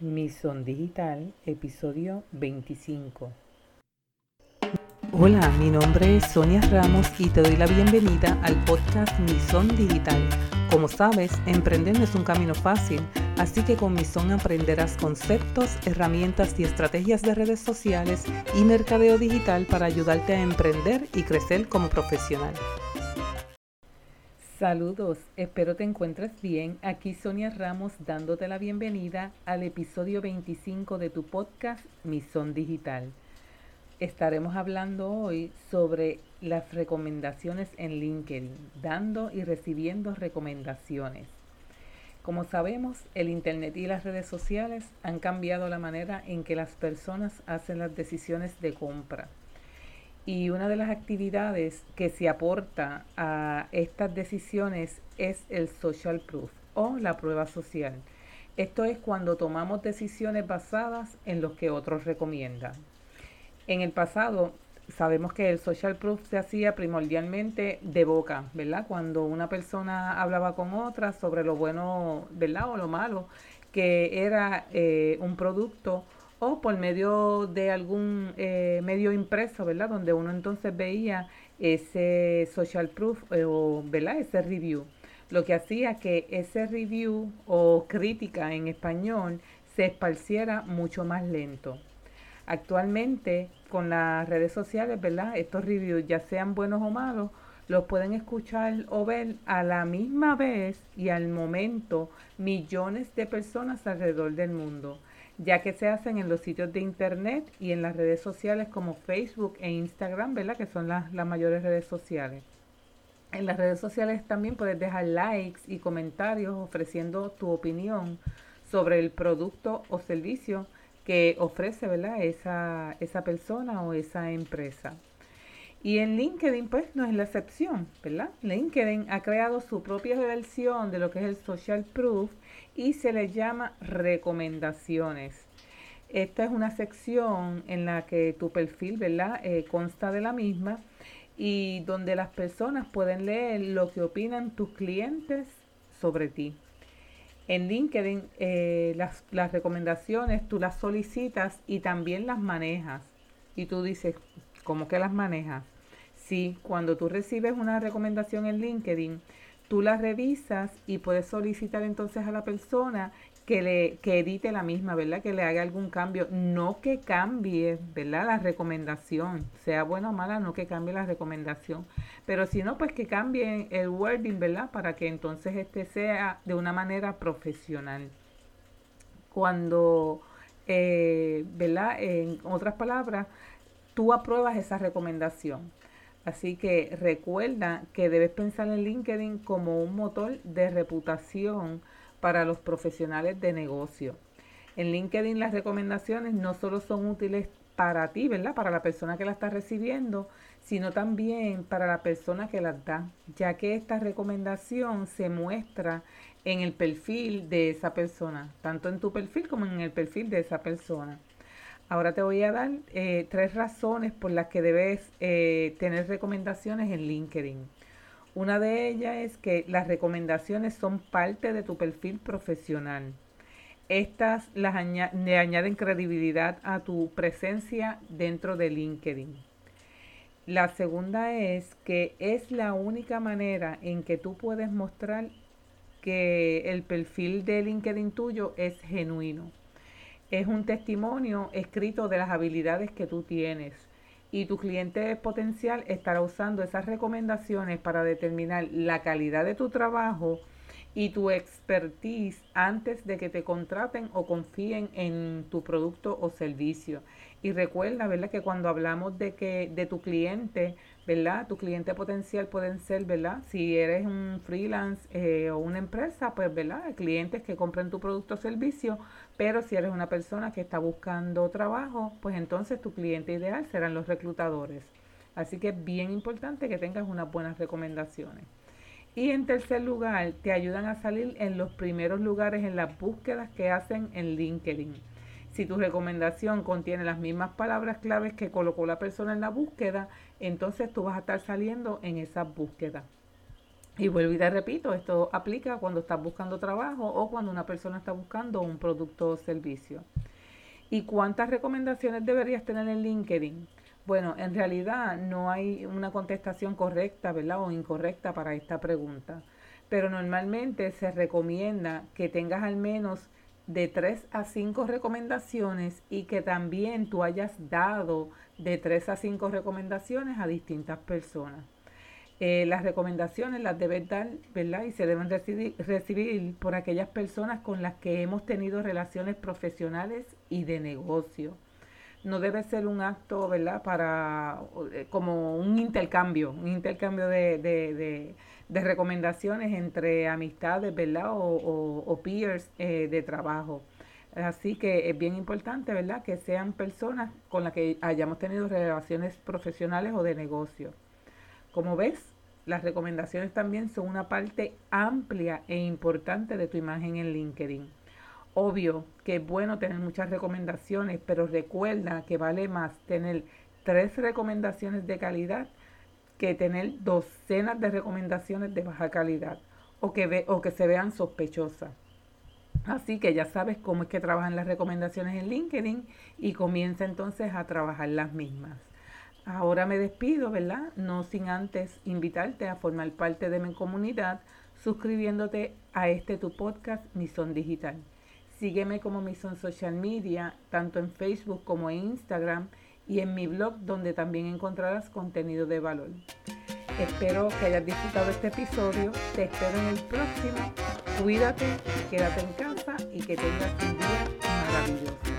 Mison Digital, episodio 25. Hola, mi nombre es Sonia Ramos y te doy la bienvenida al podcast Mison Digital. Como sabes, emprender no es un camino fácil, así que con Mison aprenderás conceptos, herramientas y estrategias de redes sociales y mercadeo digital para ayudarte a emprender y crecer como profesional. Saludos, espero te encuentres bien. Aquí Sonia Ramos dándote la bienvenida al episodio 25 de tu podcast Mison Digital. Estaremos hablando hoy sobre las recomendaciones en LinkedIn, dando y recibiendo recomendaciones. Como sabemos, el Internet y las redes sociales han cambiado la manera en que las personas hacen las decisiones de compra y una de las actividades que se aporta a estas decisiones es el social proof o la prueba social. Esto es cuando tomamos decisiones basadas en lo que otros recomiendan. En el pasado sabemos que el social proof se hacía primordialmente de boca, ¿verdad? Cuando una persona hablaba con otra sobre lo bueno, ¿verdad? O lo malo que era eh, un producto o por medio de algún eh, medio impreso, ¿verdad? Donde uno entonces veía ese social proof eh, o, ¿verdad? Ese review. Lo que hacía que ese review o crítica en español se esparciera mucho más lento. Actualmente, con las redes sociales, ¿verdad? Estos reviews, ya sean buenos o malos, los pueden escuchar o ver a la misma vez y al momento millones de personas alrededor del mundo ya que se hacen en los sitios de internet y en las redes sociales como Facebook e Instagram, ¿verdad? Que son las, las mayores redes sociales. En las redes sociales también puedes dejar likes y comentarios ofreciendo tu opinión sobre el producto o servicio que ofrece ¿verdad? Esa, esa persona o esa empresa. Y en LinkedIn, pues, no es la excepción, ¿verdad? LinkedIn ha creado su propia versión de lo que es el social proof y se le llama recomendaciones. Esta es una sección en la que tu perfil, ¿verdad? Eh, consta de la misma y donde las personas pueden leer lo que opinan tus clientes sobre ti. En LinkedIn eh, las, las recomendaciones tú las solicitas y también las manejas. Y tú dices, ¿cómo que las manejas? Sí, cuando tú recibes una recomendación en LinkedIn, tú la revisas y puedes solicitar entonces a la persona que le que edite la misma, ¿verdad? Que le haga algún cambio, no que cambie, ¿verdad? La recomendación, sea buena o mala, no que cambie la recomendación, pero si no, pues que cambie el wording, ¿verdad? Para que entonces este sea de una manera profesional. Cuando, eh, ¿verdad? En otras palabras, tú apruebas esa recomendación Así que recuerda que debes pensar en LinkedIn como un motor de reputación para los profesionales de negocio. En LinkedIn las recomendaciones no solo son útiles para ti, ¿verdad? Para la persona que la está recibiendo, sino también para la persona que las da, ya que esta recomendación se muestra en el perfil de esa persona, tanto en tu perfil como en el perfil de esa persona. Ahora te voy a dar eh, tres razones por las que debes eh, tener recomendaciones en LinkedIn. Una de ellas es que las recomendaciones son parte de tu perfil profesional. Estas las le añaden credibilidad a tu presencia dentro de LinkedIn. La segunda es que es la única manera en que tú puedes mostrar que el perfil de LinkedIn tuyo es genuino es un testimonio escrito de las habilidades que tú tienes. Y tu cliente potencial estará usando esas recomendaciones para determinar la calidad de tu trabajo y tu expertise antes de que te contraten o confíen en tu producto o servicio. Y recuerda, ¿verdad? Que cuando hablamos de que de tu cliente, ¿verdad? Tu cliente potencial pueden ser, ¿verdad? Si eres un freelance eh, o una empresa, pues, ¿verdad? Clientes que compren tu producto o servicio, pero si eres una persona que está buscando trabajo, pues entonces tu cliente ideal serán los reclutadores. Así que es bien importante que tengas unas buenas recomendaciones. Y en tercer lugar, te ayudan a salir en los primeros lugares en las búsquedas que hacen en LinkedIn. Si tu recomendación contiene las mismas palabras claves que colocó la persona en la búsqueda, entonces tú vas a estar saliendo en esas búsquedas. Y vuelvo y te repito, esto aplica cuando estás buscando trabajo o cuando una persona está buscando un producto o servicio. ¿Y cuántas recomendaciones deberías tener en LinkedIn? Bueno, en realidad no hay una contestación correcta, ¿verdad? O incorrecta para esta pregunta. Pero normalmente se recomienda que tengas al menos de 3 a 5 recomendaciones y que también tú hayas dado de 3 a 5 recomendaciones a distintas personas. Eh, las recomendaciones las debes dar, ¿verdad? Y se deben recibir, recibir por aquellas personas con las que hemos tenido relaciones profesionales y de negocio. No debe ser un acto, ¿verdad? Para, eh, como un intercambio, un intercambio de, de, de, recomendaciones entre amistades, ¿verdad? O, o, peers eh, de trabajo. Así que es bien importante, ¿verdad? Que sean personas con las que hayamos tenido relaciones profesionales o de negocio. Como ves, las recomendaciones también son una parte amplia e importante de tu imagen en LinkedIn. Obvio que es bueno tener muchas recomendaciones, pero recuerda que vale más tener tres recomendaciones de calidad que tener docenas de recomendaciones de baja calidad o que, ve, o que se vean sospechosas. Así que ya sabes cómo es que trabajan las recomendaciones en LinkedIn y comienza entonces a trabajar las mismas. Ahora me despido, ¿verdad? No sin antes invitarte a formar parte de mi comunidad suscribiéndote a este tu podcast Mison Digital. Sígueme como Mison Social Media, tanto en Facebook como en Instagram y en mi blog donde también encontrarás contenido de valor. Espero que hayas disfrutado este episodio. Te espero en el próximo. Cuídate, quédate en casa y que tengas un día maravilloso.